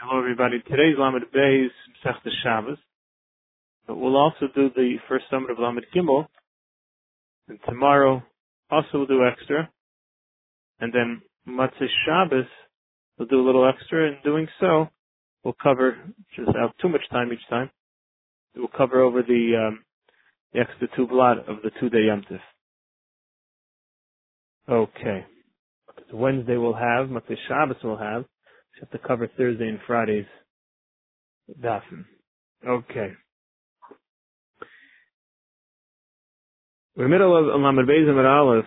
Hello, everybody. Today's Lamed Beis Sechta Shabbos, but we'll also do the first summit of Lamed Gimel, and tomorrow also we'll do extra, and then Matzah Shabbos we'll do a little extra. In doing so, we'll cover just have too much time each time. We'll cover over the um, the extra two blot of the two day Yom Okay. Wednesday we'll have Matzah Shabbos we'll have have to cover Thursday and Friday's dafim. Okay. We're in the middle of Lamed Beis and Aleph.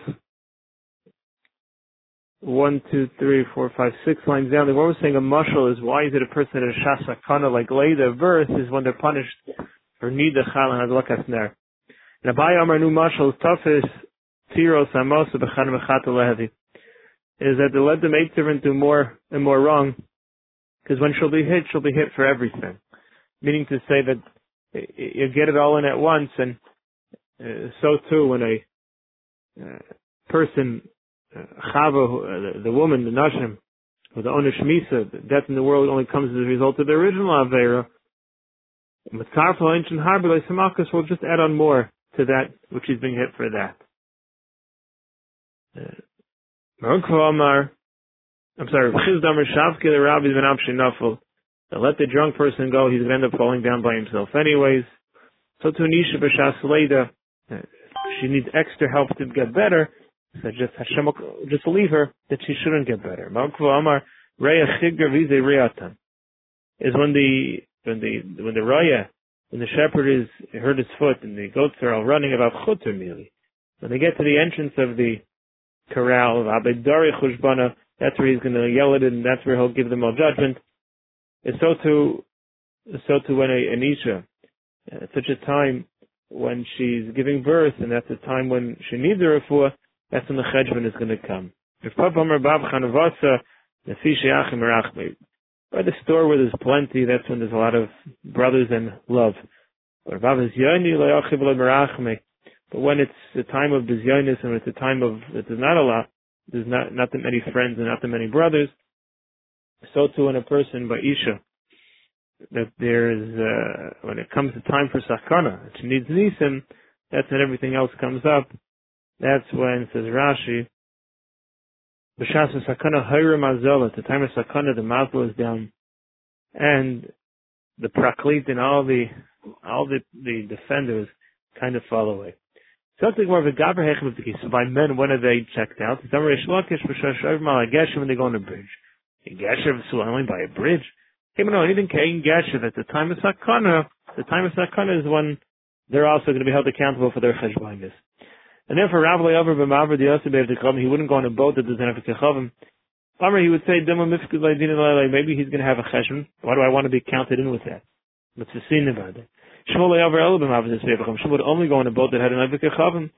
One, two, three, four, five, six lines down. The one was saying a mushal is why is it a person in shasakana like Leda verse is when they're punished for nida chal and hadlakas ner. And Abai Amar nu mushal is toughest tiros amos b'chan mechat lehevi is that they let the maid servant do more and more wrong, because when she'll be hit, she'll be hit for everything. Meaning to say that you get it all in at once, and uh, so too when a uh, person, uh, chava, the, the woman, the nashim, or the onish misa, death in the world only comes as a result of the original avera. Mitzarfal ancient harbor, will just add on more to that which is being hit for that. I'm sorry, Chizdamar Shavke the Rabbi Ben Abshin Nafel. Let the drunk person go, he's going to end up falling down by himself anyways. So to Nisha B'Shas Leda, she needs extra help to get better, so just Hashem, just leave her that she shouldn't get better. Amar Reya Chigar Vize Reyatan is when the when the when the Raya when the shepherd is hurt his foot and the goats are all running about chutter merely. When they get to the entrance of the corral of Abedari that's where he's going to yell at it and that's where he'll give them all judgment. And so too, so too when a, Anisha, at such a time when she's giving birth and that's the time when she needs a refuah, that's when the cheshbon is going to come. If by the store where there's plenty, that's when there's a lot of brothers and love. But but when it's the time of bizyonis and it's a time of there's not a lot, there's not not that many friends and not that many brothers. So too in a person by Isha, that there is uh, when it comes to time for sakana, she needs nisim. That's when everything else comes up. That's when says Rashi. B'shas sakana hayra mazola. At the time of sakana, the mazel is down, and the praklit and all the all the the defenders kind of fall away. Something more of a gaber hechem of the case. So by men, when are they checked out? It's Amar Yishlokish v'shashav mal geshem when they go on a bridge. In geshem so only by a bridge. Oh, hey, no, even kain geshem at the time of sakana. The time of sakana is when they're also going to be held accountable for their cheshbainis. And therefore, Rabbi over b'maver the Yosef he wouldn't go on a boat that doesn't have a kechavim. Amar, he would say, maybe he's going to have a cheshbon. Why do I want to be counted in with that? What's the scene about it? Shmuel Shmuel would only go on a boat that had an Avik Chavim.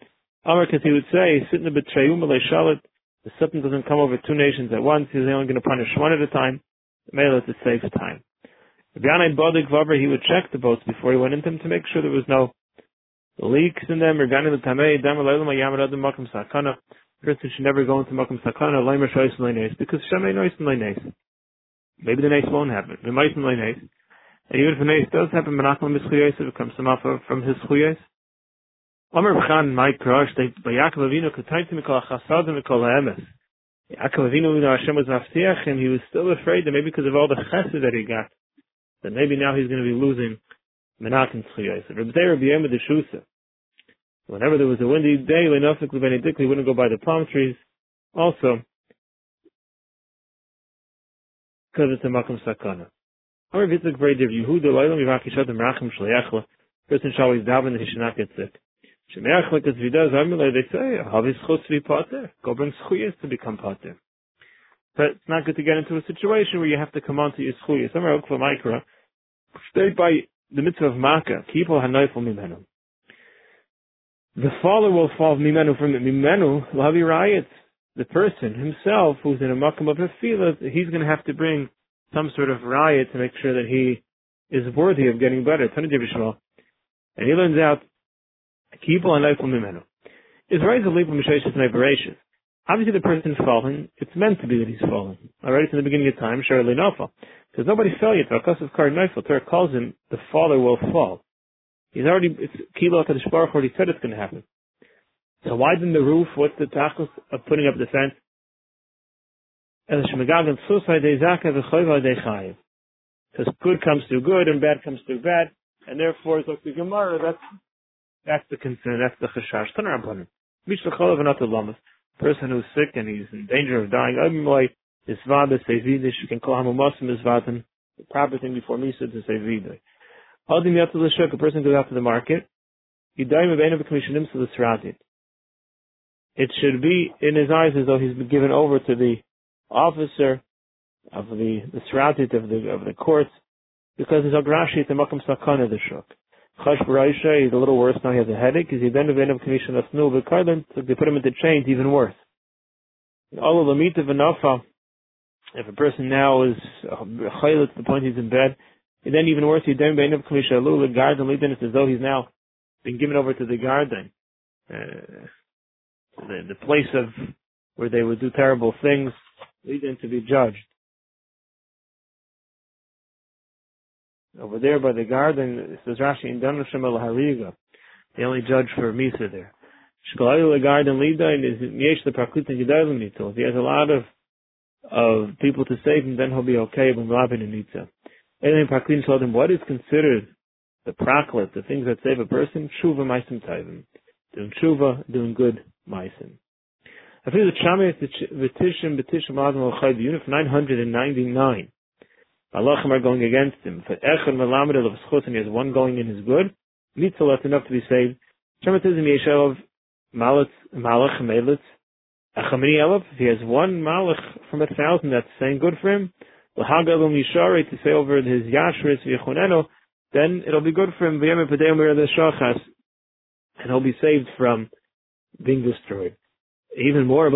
Amar, because he would say, sit in the Betrayum Shalit, the Satan doesn't come over two nations at once, he's only going to punish one at a time. Mela, it's a safe time. Rabbi Bodik Vaber, he would check the boats before he went into them to make sure there was no leaks in them. Rabbi the Tamei, Dama Leilam Yamad Adam Makam Sakana. Person should never go into Makam Sakana, Leimer Shoyes Leines, because Shemay Nois. Maybe the nace won't happen. The Mice Leines. And even if an ace does happen, Menachem Mischuyos, it becomes some offer from his Chuyos. Omer Bchan, my crush, they, by Yaakov Avinu, Katayti Mikol HaChasad and Mikol HaEmes. Yaakov Avinu, you know, Hashem was Maftiach, and he was still afraid that maybe because of all the chesed that he got, that maybe now he's going to be losing Menachem's Chuyos. Rabbi B'yem the Shusa. Whenever there was a windy day, Lenofik Lebenedik, he wouldn't go by the palm trees. Also, because it's a Makom Sakana. However, if it's great Yehuda, Loilam Yivakishat and Rachim Shliachla, person shall always daven that he should not get sick. Shemeach like as Vida Zamile, they say, Havis Chutz Vi Pater, go bring Schuyas to become Pater. But it's not good to get into a situation where you have to come on to your Schuyas. Somewhere Okva Mikra, state by the mitzvah of Makkah, Kipol Hanoifel Mimenu. The father will fall Mimenu from Mimenu, Lavi Riots. The person himself who's in a makam of a he's going to have to bring some sort of riot to make sure that he is worthy of getting better. And he learns out, Is right to leave from Mishayshis Obviously, the person falling, it's meant to be that he's falling. Already from the beginning of time, surely nofal. Because nobody fell yet. Of Kar Neufel, Torah calls him, the faller will fall. He's already, it's Kilo Kadosh Baruch already said it's going to happen. So why didn't the roof, what's the tachlis of putting up the fence? Because good comes through good and bad comes through bad, and therefore it's like the Gemara, that's, that's the concern, that's the chashash. The person who's sick and he's in danger of dying, is vada say vidish, you can call him a muslim is vaten. The proper thing before Misa to say vidish. Adim yat the shuk, a person goes out to the market. Yidayim of commissionim to the. It should be in his eyes as though he's been given over to the officer of the the sratit of the of the courts because he's agrashi the makam sakana the shuk. Chash Baraisha, he's a little worse now, he has a headache, because he then of of commission of snu, but so they put him into chains, even worse. All of the meat of anafa, if a person now is chayla to the point he's in bed, and then even worse, he then of kamisha the garden leading it's as though he's now been given over to the garden, uh, the, the place of where they would do terrible things, leading to be judged. Over there by the garden, says Rashi in Danashim al Hariga, they only judge for Misa there. Shkalayu garden is the Prakut and If he has a lot of of people to save him, then he'll be okay when Rabin and Nitza. Alien Praklin told him what is considered the praklit, the things that save a person, tshuva maisim taivim. Doing tshuva, doing good maisim. I feel the Chamet V'tishim B'tishim Adam Al-Chai unit 999. Malachim are going against him. For Echad Melamed of Schut, and he has one going in his good. Mitzvah left enough to be saved. Shematism Yeshav Malach Melitz Achamini Elov, if he has one malach from a thousand that's saying good for him, l'hagalum yishari to say over his yashris v'yechoneno, then it'll be good for him v'yem epedeim the shachas, and he'll be saved from being destroyed. Even more, even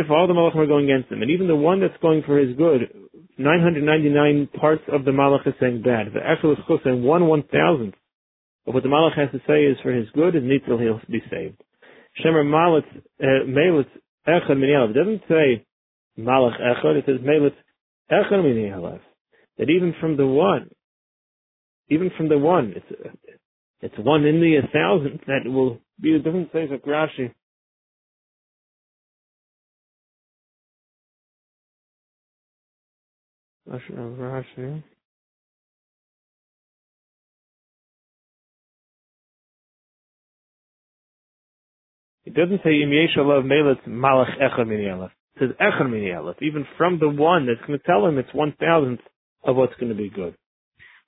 if all the malachim are going against him, and even the one that's going for his good, 999 parts of the malach is saying bad. The actual is saying one one thousandth of what the Malach has to say is for his good, and Nitzel he'll be saved. Shemer Malach, uh, Melitz Echad Min It doesn't say Malach Echad, it says Melitz Echad Min That even from the one, even from the one, it's, it's one in the thousand that will be, it doesn't of Rashi. Rashi. It doesn't say im melet malach echad It says echad mini Even from the one that's going to tell him it's one thousandth of what's going to be good.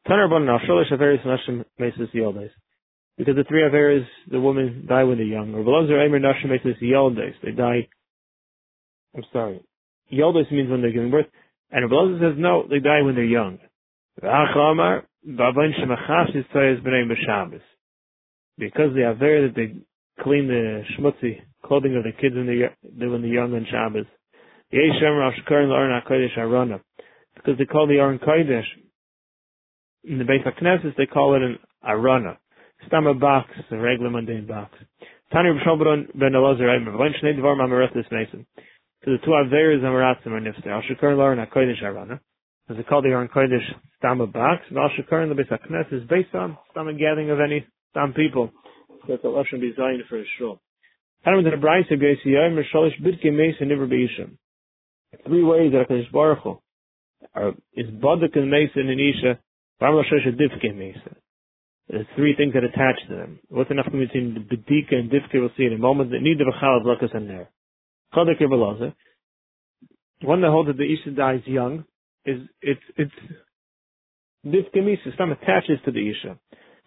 Tanar bon now averis nashim meses yoldes. Because the three averis, the women die when they're young. Or belozer emer nashim meses yoldes. They die. I'm sorry. Yoldes means when they're giving birth. And Belozer says no, they die when they're young. Because the aver that they clean the schmutzy clothing of the kids when they're, when they're young on Shabbos. Because they call the Aron Kodesh, in the Beit HaKnesses, they call it an Arana. Stam a box, a regular mundane box. Tani B'Shalbron ben Elazar Dvar Mason. So the two Averas and Maratzim are nifster. Al HaKodesh Arana. As they call the Aron Kodesh Stam a box. And Al Shakar in the Beit HaKnesses is based on Stam a gathering of any Stam people that the lashon be zayin for a shul. Shalish Bidke Beishim. Three ways that Hakadosh Baruch Hu is Badak and Mesa and Isha. Shalish Divke Mesa. There's three things that attach to them. What's enough between the Bedika and Divke we'll see in a moment. That need the Bechal of Lakas in there. Chadak Belaza. One that holds that the Isha dies young is it's it's Divke Mesa. Some attaches to the Isha.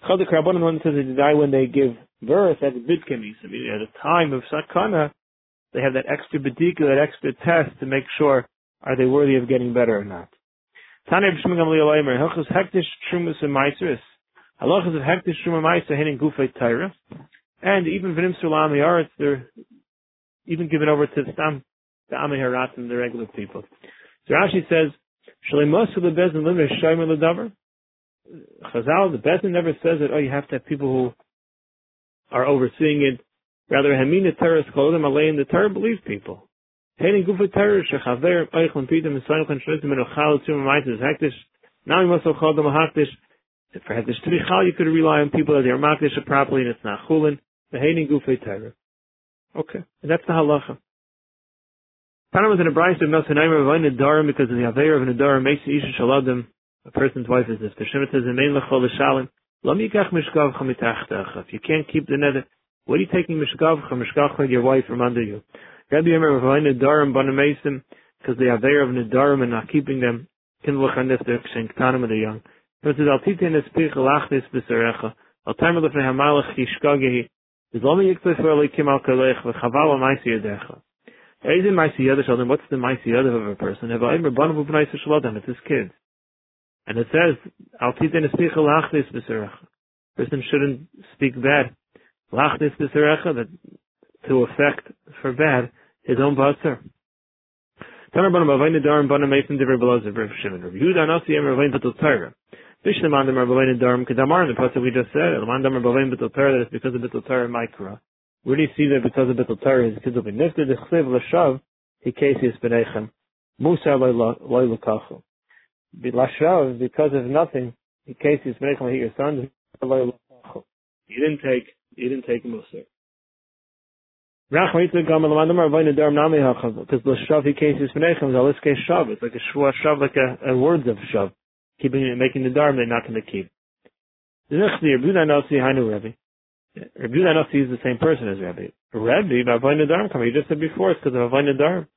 Chadik Rabbanon one says they die when they give birth at Bidkemis. I mean, at the time of Sakana, they have that extra bedika, that extra test to make sure are they worthy of getting better or not. Tanya B'Shmigam Li'olaymer, Hilchus Hektish Trumas and Maisris. Halachas of Hektish Maisa hitting Gufay. And even V'nim Sulam Yaretz, they're even given over to Stam, the Amiharat and the regular people. So Rashi says, Shalimasu Lebezin Limit Shaimer Ledavar. Chazal, the Bezin never says that, oh, you have to have people who are overseeing it. Rather, Hamina Alay the terror believe people. Taining Gufa terror, Shechaver, Eichlin Pita, Messiah, Shlitim, and Ochal, Tzum, Maitis, Hektish. Now you must have them a Haktish. For Hektish to be Chal, you could rely on people that they are Makdish properly and it's not Chulin. The Hating Gufa terror. Okay. And that's the halacha. Tana was in a brayse of Nasanaimer of a because of the Aveir of Nadarim makes Isha Shaladim, a person's wife is this. The Shemit says, Imein Lechol L'Shalim, Lam Yikach Mishgavcha. If you can't keep the nether, what are you taking Mishgavcha, Mishgavcha, your wife from under you? Rabbi Yomer of Vaina Darim, Banamesim, because they are there of Nadarim and not keeping them, Kindle Chandes, they're Ktanim of the young. Eizim Maisi Yadeh what's the Maisi of a person? It's his kids. And it says, Al Titin Espicha Lachnis B'Serecha. Person shouldn't speak bad. Lachnis B'Serecha, that to affect for bad his own Basar. Tamer Bana Bavayna Darim Bana Mason Diver Belazar Rav Shimon. Rav Yehuda Anasi Yem Ravain Betul Torah. Vishna Mandam Bavayna Darim Kedamar in the pasuk we just said. Mandam Bavayna Betul Torah that it's because of Betul Torah Mikra. Where do you see that because of Betul Torah his kids will be nifted? Chsiv Lashav Hikesius Benechem. Musa Loy Lukachu. Lashav because of nothing. Hikesius Benechem He your son. You didn't take. You didn't take Musa. Because the shavi case is fenechem, the case shav. It's like a shua shav, like a, a words of shav. Keeping it, making the dharma, they're not going to keep. The next year, Rabbi Nasi Hainu Rabbi. Rabbi Nasi is the same person as Rabbi. Rabbi, Avoyin Dharm, come. He just said before, it's because of Avoyin Dharm.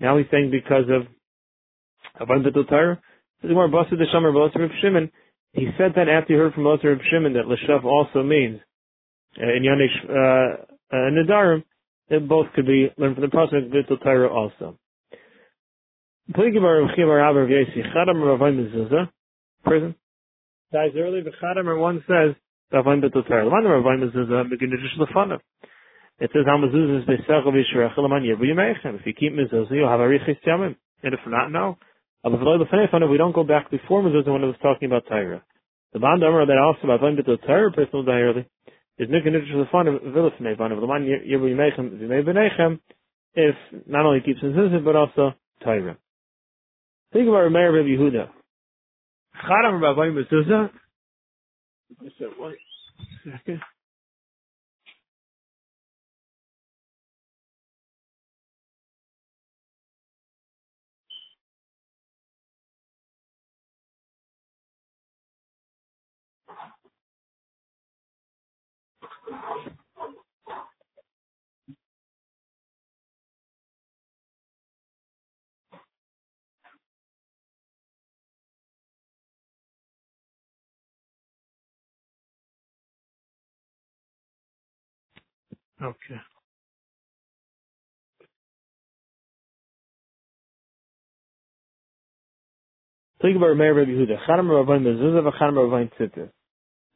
Now he's saying because of Avoyin Betul Torah. This is more Basa the Shomer Basa Reb Shimon. He said that after he heard from Basa Reb Shimon that Lishav also means uh, in Yanish uh, uh, Nadarim they both could be learned from the pasuk Vitul Torah also. Prison. Dies early, but Chadam one says, Mezuzah, uh, to just Lefanav. It says, is Yebu Yemechem. If you keep Mezuzah, you'll have a Riches Yamim. And if not, no. We don't go back before Mezuzah when it was talking about Torah. The band Amar that also about Ravaim Vitul Torah, person will die early is him you may benechem if not only keeps business but also Torah. Think about Rabbi Yehuda. Charam Rabbi Mezuzah. I said, one second. Okay. Think about Rabbi Yehuda. Chanam Ravayin Mezuzah v'Chanam Ravayin Tzitzis.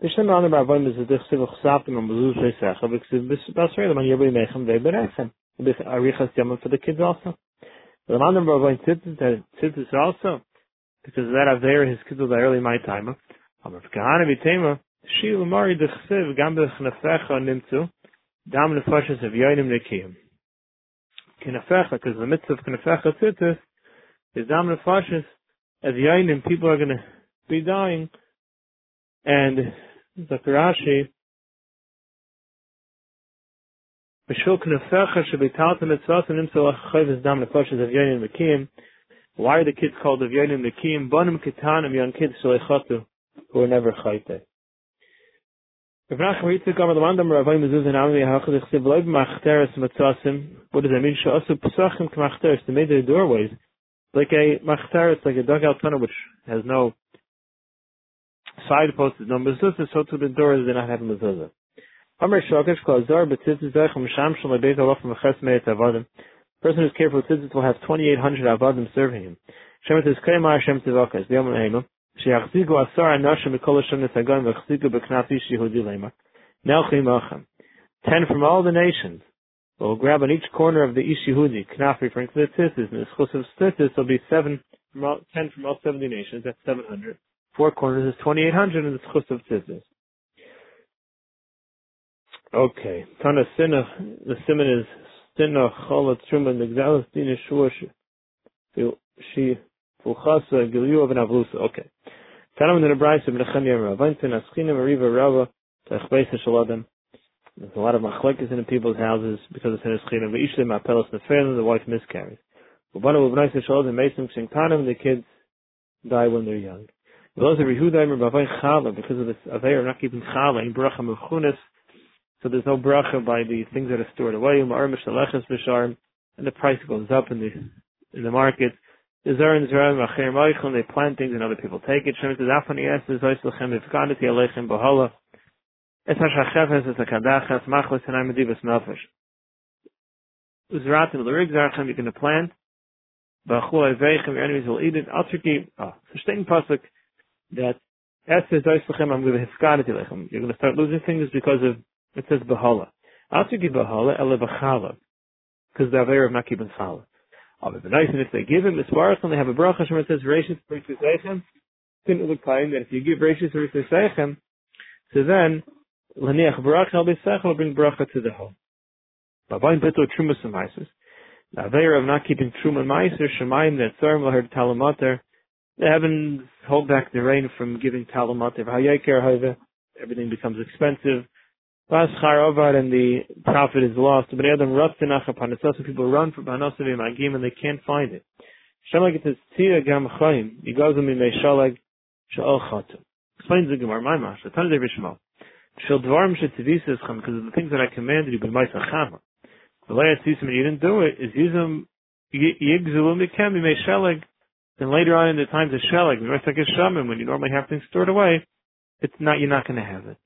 Bishlam Rana Ravayin Mezuzah chsiv chsavtim on Mezuzah Sheisecha v'chsiv basrei man Yerbi Meichem ve'berechem. This Arichas Yamim for the kids also. The Rana Ravayin Tzitzis, also, because that Aver, his kids will die early my time. Amar Kahana V'Tema, Shi Gam B'Chnefecha Nimtzu, Dam nefashas of yoinim nekiyim. Kinafecha, because the mitzvah of kinafecha tzitzis is dam nefashas as yoinim, people are going to be dying, and Zakarashi, Mishul kinafecha shebitalta mitzvah and imsel achayv dam nefashas of yoinim nekiyim. Why are the kids called of yoinim nekiyim? Bonim kitanim, young kids, shalechatu, who are never chayte. What does that mean? Sha'asu pesachim k'machteres, they made their doorways like a machteres, like a dugout tunnel which has no side posts, no mezuzah, so to the doors they not have mezuzah. Amr Shokesh Klazar, but tzitzis dechem sham shal lebeit alof meches meit avadim. Person who's careful with tzitzis will have 2,800 avadim serving him. The. שיחזיקו עשר אנשים מכל השם נתגון ויחזיקו בכנף איש יהודי למה. Nelchim Achem. Ten from all the nations will grab on each corner of the Ish Yehudi, Knaf referring to the Tzitzis, and the Schus of Tzitzis will be seven from all, ten from all seventy nations, that's seven hundred. Four corners is twenty-eight hundred in the Schus of Tzitzis. Okay. Tana Sinna, the simon is Sinna Chola Truma Nigdalas Dina Shua She an Avlusa. Okay. Tana in the Brayse of Nechemia Ravantin Rava. There's a lot of machlekes in the people's houses because of Schina. But each of them the wife miscarries. Ubana Ubnai Shaladam Mason Kshintanim, the kids die when they're young. Because of this Aveir not keeping Chala in Bracha so there's no bracha by the things that are stored away. And the price goes up in the in the market. They plant things and other people take it. Shem says, es. Es hashachefes es akadachas machlis and amadivas nefesh. Uzratim l'rig zarchem, you can plant. Your enemies will eat it. Verstehen ah, pasuk that I'm going to. You're going to start losing things because of it says Ele Bachala. Because the Aver of not keeping Chala. Nice and if they give him the Svarach and they have a bracha, Hashem says, Rashis B'Rishis didn't look kind that if you give Rashis B'Rishis so then, Laniach Bracha Al B'Sechem will bring bracha to the home. Babayin Beto Trumas and Maisis. The Aver of not keeping Trum and Maiser, Shemayim, that Tzarim will heard Talamater. The heavens hold back the rain from giving Talamater. Everything becomes expensive. And the profit is lost. But Adam Ratzinach upon itself, so people run for Banosav Magim and they can't find it. Shemak it says, Tia Gam Chaim, Yigazim Mimei Shalag, Sha'ol Chatu. Explains the Gemara, my mash, the Tanzei Rishmal. Shel Dvarim Shetzivis Cham, because of the things that I commanded you, but my Chama. The way I see some you didn't do it, is Yizum Yigzulu Mikem Mimei Shalag, then later on in the times of Shalag, when you normally have things stored away, it's not, you're not going to have it.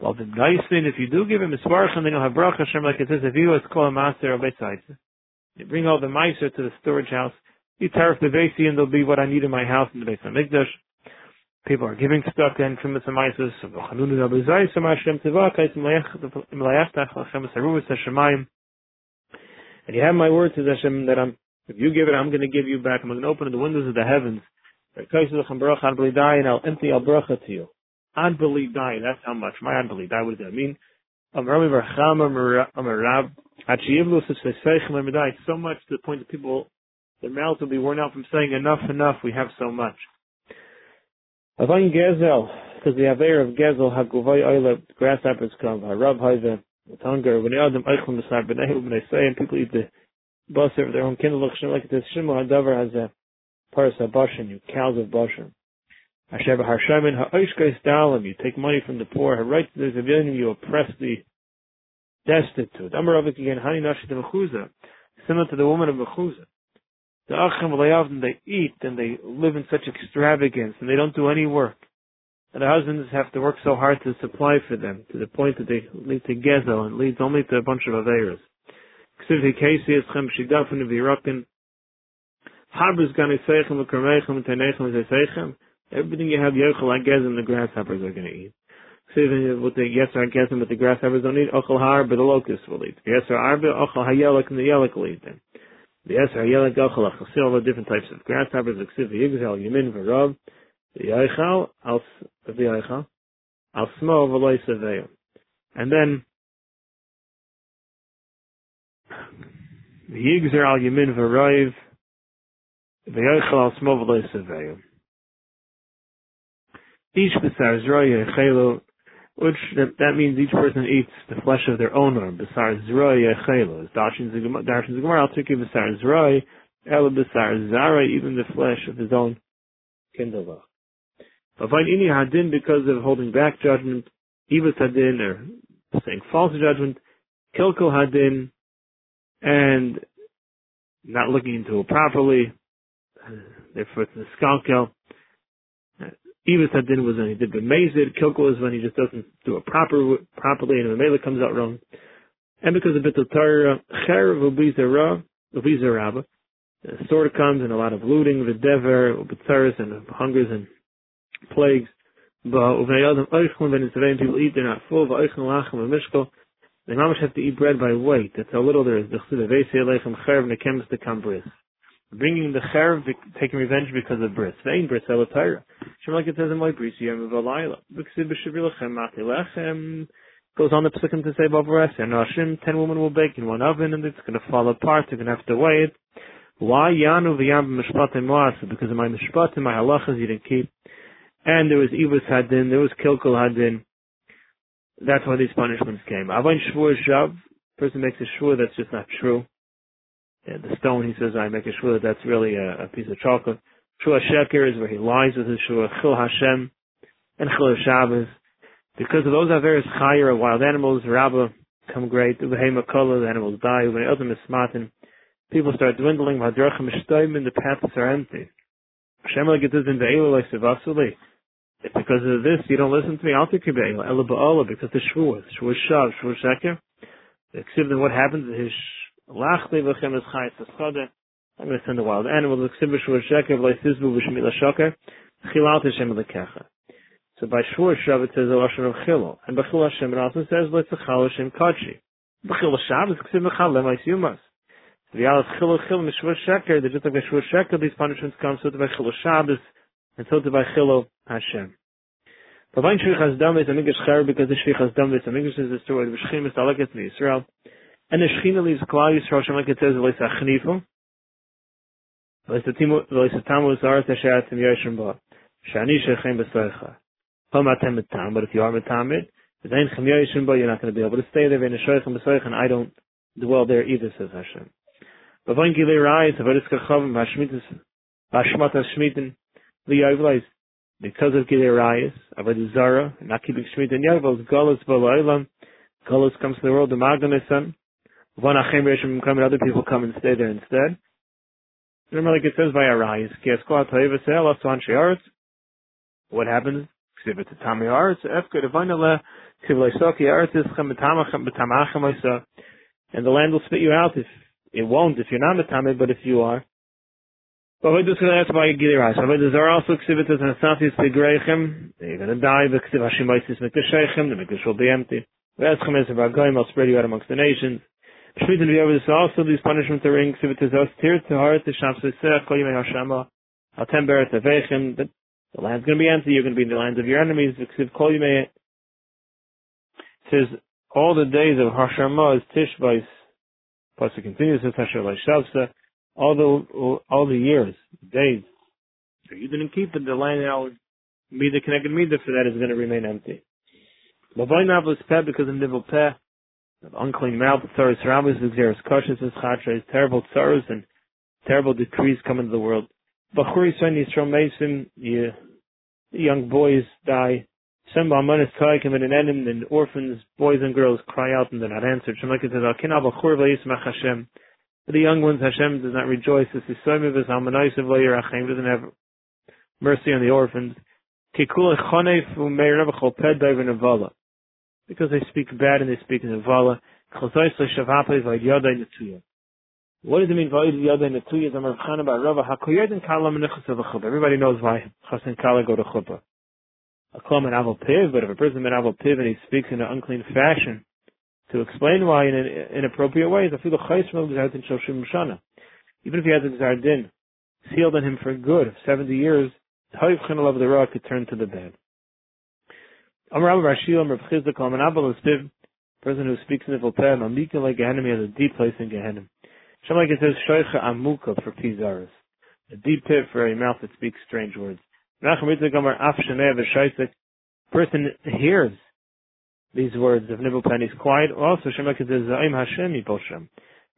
Well, the thing, if you do give him a svarach, then you'll have bracha Hashem, like it says, if you was called a master of sides. You bring all the meiser to the storage house, you tariff the basi, and there'll be what I need in my house in the of Mikdash. People are giving stuff then from the meiser, so v'chanunu abizai, so Hashem tivakais, imlayach Hashem saruvus Hashemayim. And you have my word to Hashem that I'm, if you give it, I'm going to give you back. I'm going to open the windows of the heavens. I'll empty al bracha to you unbelief dying. That's how much. My unbelief die. What does that mean? Um, um, so much to the point that people, their mouths will be worn out from saying enough, enough. We have so much. Because the Aver of Gezel, Haguvay Oila, grasshoppers come, uh, Harab Haiva, with hunger, when Adam Eichel Masar Benehu, when they say, and people eat the busser of their own kindle, like it says, Shimon Hadavar has a paras Bashan, you cows of Bashan. Asher Harshamin Dalim, you take money from the poor, you oppress the destitute. Again, Hani Nashit similar to the woman of Mechuza. The Achim they eat and they live in such extravagance and they don't do any work. And the husbands have to work so hard to supply for them, to the point that they lead to Gezel and leads only to a bunch of Averas. Everything you have yochel agezim, the grasshoppers are going to eat. So Even with the yeser agezim, but the grasshoppers don't eat. Ochel but the locusts will eat. Yeser arbe, ochel hayelek, and the yelek will eat them. The yeser hayelek, ochel achasir, all the different types of grasshoppers, eksiv yigzel, yamin, v'rav, the yaichal, al, the yaichal, al smo, v'loy seveyo. And then, the yigzer al yamin v'rav, the yaichal al smo, v'loy seveyo. Each besar zroya chelo, which that, that means each person eats the flesh of their own arm. Besar zroya chelo. As Darshan Zigmar, I'll take you ela besar zara, even the flesh of his own kindle. But any hadin because of holding back judgment, Evas hadin, or saying false judgment, kilkul hadin, and not looking into it properly, therefore it's a skalkel. Evis Hadin was when he did the Mazid. Kilkel is when he just doesn't do it proper, properly and the Mela comes out wrong. And because of Bittul Torah, Cher Vubizera, Vubizeraba, the sword comes and a lot of looting, the dever, Ubitzaris and hungers and plagues. But when people eat, they're not full. They mamish have to eat bread by weight. That's how little there is. Bringing the cherv, taking revenge because of bris. Vein bris elatira. Shem like it says in my bris yom v'alayla. B'ksiv b'shavir lechem mati lechem. Goes on the psukim to say Bavaresi, and Hashim, ten women will bake in one oven, and it's going to fall apart. You're going to have to weigh it. Why Yanu v'yam b'mishpatim moasa? Because of my mishpatim, my halachas you didn't keep. And there was Ivus Hadin, there was Kilkul Hadin. That's why these punishments came. Avain Shvur Shav, person makes a shvur that's just not true. The stone, he says, I make a shvur that that's really a, a piece of chocolate. Shvur Sheker is where he lies with his shvur. Chil Hashem and Chil Shabbos. Because of those Averis Chayer, wild animals, Rabbah, come great. Ubehema Kola, the animals die. Ubehema Elzim Ismatin. People start dwindling. Vadrachim Ishtoim, the paths are empty. Hashem like it is in Ve'elu like Sevasuli. If because of this you don't listen to me, I'll take you Be'elu. Ela Ba'ala, because the Shvuah, Shvuah Shav, Shvuah Sheker. Except what happens is his Lachli V'chem is Chayat Eschade. I'm going to send the wild animals. Except Shvuah Sheker, V'lai Sizbu V'shmila Shoker. Chilat Hashem Lekecha. So by Shvuah Shav it says Elashon of Chilo. And B'chil Hashem it also says Letzachal Hashem Kachi. B'chil Shav is Ksib Mechal Lemais Yumas. The Yalas Chilo Chil Mishvuah Sheker, the just like by Shvuah Sheker, these punishments come so to by Chilo Shabbos and so to by Chilo Hashem. But when Shvich Hasdam is a Migash Cher, because the Shvich Hasdam is a Migash is of Shechim is Aleket in Israel. And the Shechina leaves Klal Yisrael, Shem like it says, Leis Achnifu. Leis Tamu is Arat Asher Atim Ba. Shani Shechem Besoicha. Pamatem Metam, but if you are Metamid, the Zain Chem Yoshem Ba, you're not going to be able to stay there, Vein Shoichem Besoicha, and I don't dwell there either, says Hashem. When Gilei Rai, Tavaris Kachavim, Hashmitas, Hashmatas Shmitin, Liyoivlais, because of Gilei Rayas, Avodah Zara, not keeping Shemitah and Yavos, Golos Bala'ilam, Golos comes to the world, the Magdam son, Von Reshim come and other people come and stay there instead. Remember like it says by Asuan She'aretz, what happens? Ksiv it to Tami Efka Ischem Betamachem and the land will spit you out if, it won't if you're not Metame, but if you are, going about But there are also Asafis Begreichem. They're going to die. The Ksiv. The Mikdash will be empty. Ve'eschem es Vagoyim. I'll spread you out amongst the nations. Shmit and V'yover, this also these punishments are in. Os tir to heart to Sham Sesech Kol Yimei Hashama. Atem Beret Avechem. The land's going to be empty. You're going to be in the lands of your enemies. Ksiv Kol Yimei. says all the days of Hashama is Tishbais. Pasuk continues, says Hashem Shavsa all the all the years, days. So you didn't keep it, the land now be the connected meter for that is going to remain empty. Because of nivel peh, unclean mouth, tsaros rabbis, exeris kashis, chatra, terrible tsaros and terrible decrees come into the world. Bachuri son Yisrael Mason, young boys die. Some Amanis Taikim and enem, and orphans, boys and girls cry out and they're not answered. Shemak says, Akinah Bachur Vayismach Hashem. The young ones, Hashem does not rejoice. This is Soimiv doesn't have mercy on the orphans. Because they speak bad and they speak in Nevala. What does it mean, Everybody knows why Chasen Kala go to Chuppah. A Klam Aval Piv, but if a person in Aval Piv and he speaks in an unclean fashion, to explain why in an inappropriate ways. Even if he has a Gzardin sealed on him for good, 70 years, of the rock could turn to the bed. Person who speaks in the Volpeh, Mamika like Gehenim, has a deep place in Gehenim. It says, Shoicha Amuka for Pizaris. A deep pit for a mouth that speaks strange words. Person hears these words of Nibel Penny's quiet. Also, Shemek says, Za'im Hashem Yiposhem.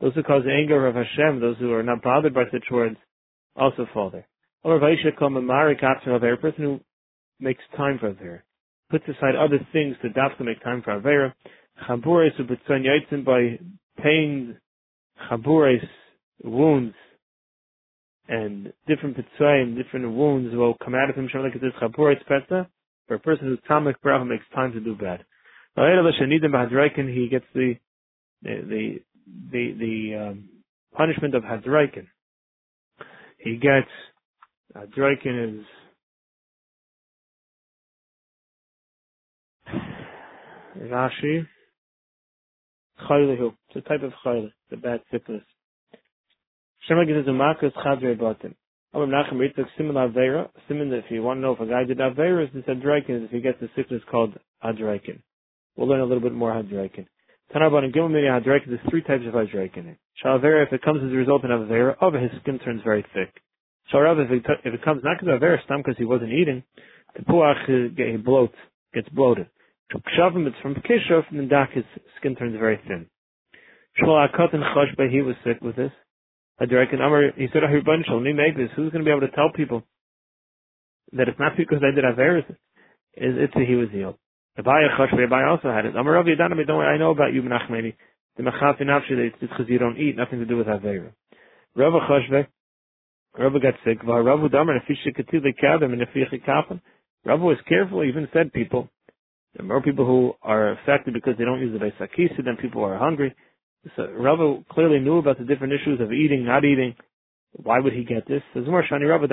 Those who cause anger of Hashem, those who are not bothered by such words, also fall there. Or Vaisha Kol Mamarik after a person who makes time for Avera, puts aside other things to to make time for Avera. Chabures Ubetzon Yaitzim by pains, Chabures, wounds, and different pitzayim, different wounds will come out of him. Shemek says, Chabures Peta, for a person who's Tamek Bracha makes time to do bad he gets the the the the, um, punishment of Hadraikin. He gets Hadraikin is Rashi Chaylihu. It's a type of chayli, the bad sickness. Shema gives a marcus chadre batim. Amar Nachem Ritzak similar avera. Similar, if you want to know if a guy did avera, is this Hadraikin. If he gets a sickness called Hadraikin. we'll learn a little bit more Hadraikin. Tanarban and Gimel Mini Hadraikin, there's three types of Hadraikin. Shalavera, if it comes as a result of Avera, of his skin turns very thick. Sharav, if it, if it comes not because of Avera, stam because he wasn't eating, the Puach, he bloats, gets bloated. Kshavim, it's from Kishov, and then Dak, his skin turns very thin. Shmuel Akot and Choshbe, he was sick with this. Hadraikin Amar, he said, Ahir shall me make this. Who's going to be able to tell people that it's not because I did Averis, is it's he was healed. Abaya Choshbe, Abaya also had it. Amar Rav Yadana, don't worry, I know about you, Menachmeni. The Mechafi Nafshi, it's because you don't eat, nothing to do with Avera. Rav Choshbe, Rav got sick. Rav Damar, Nefisha Katil Kadam, and Neficha. Rav was careful, even said people, there are more people who are affected because they don't use the Beisakisi than people who are hungry. So Rava clearly knew about the different issues of eating, not eating. Why would he get this? There's more Shani Rava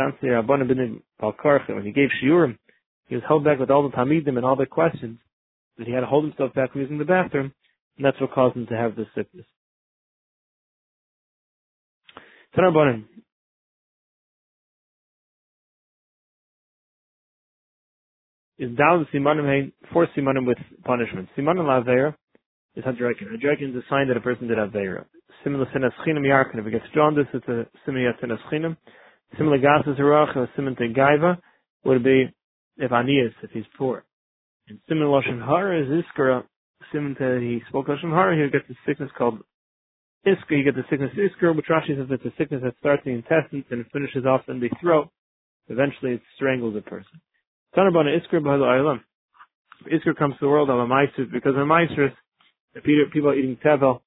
When he gave Shiurim, he was held back with all the Tamidim and all the questions. That he had to hold himself back from using the bathroom, and that's what caused him to have this sickness. Is down simanim four simanim with punishment. Simanim laveira is hadrekin. Hadrekin is a sign that a person did aveira. Similar sinas chinam yarkin. If it gets jaundice, it's a similar sinas chinam. Similar gasas harach or simon gaiva would be if anias if he's poor. And similar lashon hara is iskara. Simon he spoke lashon hara. He gets a sickness called iskra. He gets a sickness iskra, which Rashi says it's a sickness that starts in the intestines and finishes off in the throat. Eventually, it strangles a person. Tanabana Iskar Bahal Iskar comes to the world of a because of Maisris, the people are eating Tevel.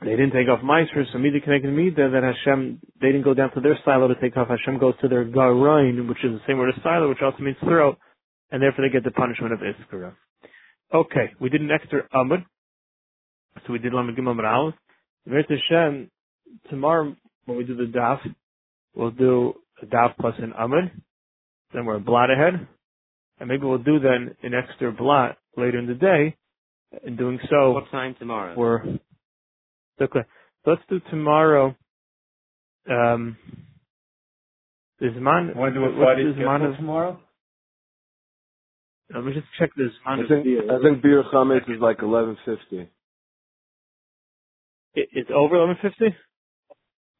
They didn't take off Maisris, so Mida connected Mida that Hashem, they didn't go down to their silo to take off. Hashem goes to their Garoin, which is the same word as silo, which also means throat, and therefore they get the punishment of Iskar. Okay, we did an extra Amud, so we did Lamed Gimel Aleph. Hashem, tomorrow when we do the Daf, we'll do a Daf plus an Amud then we're a blot ahead. And maybe we'll do then an extra blot later in the day. In doing so, what time tomorrow? We're okay. Let's do tomorrow. Um, is man? Want to do a Friday schedule tomorrow? Let me just check this. I think I think beer chametz is like eleven fifty. It, it's over eleven fifty.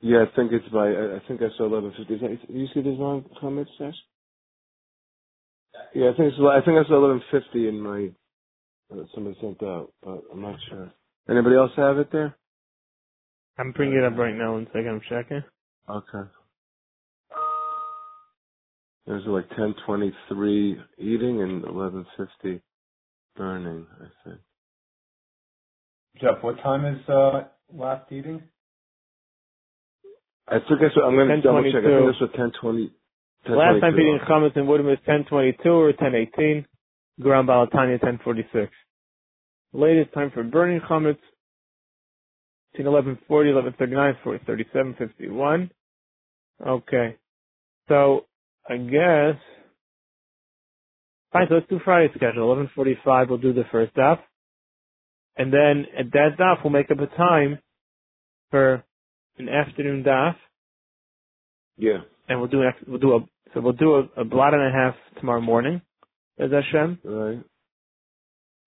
Yeah, I think it's by. I think I saw eleven fifty. You see this on chametz, Sash? Yeah, I think it's I think it's eleven fifty in my uh, somebody sent out, but I'm not sure. Anybody else have it there? I'm bringing it up right now. One second, I'm checking. Okay. There's like ten twenty three eating and eleven fifty burning. I think. Jeff, what time is uh, last eating? I think that's what I'm going to double check. I think that's what ten twenty. Last time feeding chametz in Woodham is 1022 or 1018. Gram Balatanya 1046. Latest time for burning chametz between 1140, 1139, 40, 51. Okay. So, I guess, fine, so let's do Friday schedule. 1145, we'll do the first daf. And then at that daf, we'll make up a time for an afternoon daf. Yeah and we'll do an, we'll do a so we'll do a, a blot and a half tomorrow morning. Is Hashem? Right.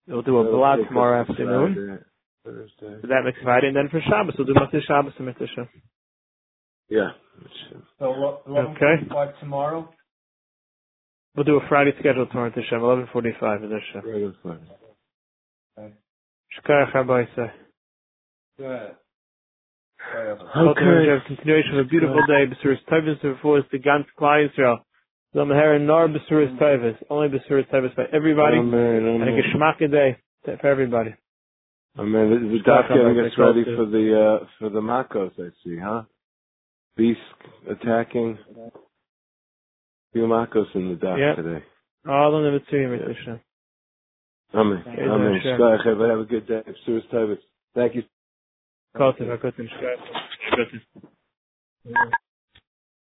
We'll do a blot tomorrow afternoon. Thursday. So that makes Friday, and then for Shabbos we'll do Matzah Shabbos and Mitzvah Hashem. Yeah. So eleven forty-five tomorrow. We'll do a Friday schedule tomorrow to Hashem. Eleven forty-five is Hashem. Right, fine. Okay. Shkayach Habayse. Go ahead. Okay. Continuation of a beautiful day. B'suris Tavis before us the ganz Klai Yisrael. Zom Hera Nor B'suris Tavis. Only B'suris Tavis by everybody. Amen. And a Geshmaka day for everybody. Amen. The, the doc getting us ready for the uh, for the Makos. I see, huh? Beast attacking. Few Makos in the dock yep. today. All in the Mitzvah, Mitzvah. Amen. Amen. Have a good day. B'suris Tavis. Thank you. Kotzen, Kotzen, Kotzen.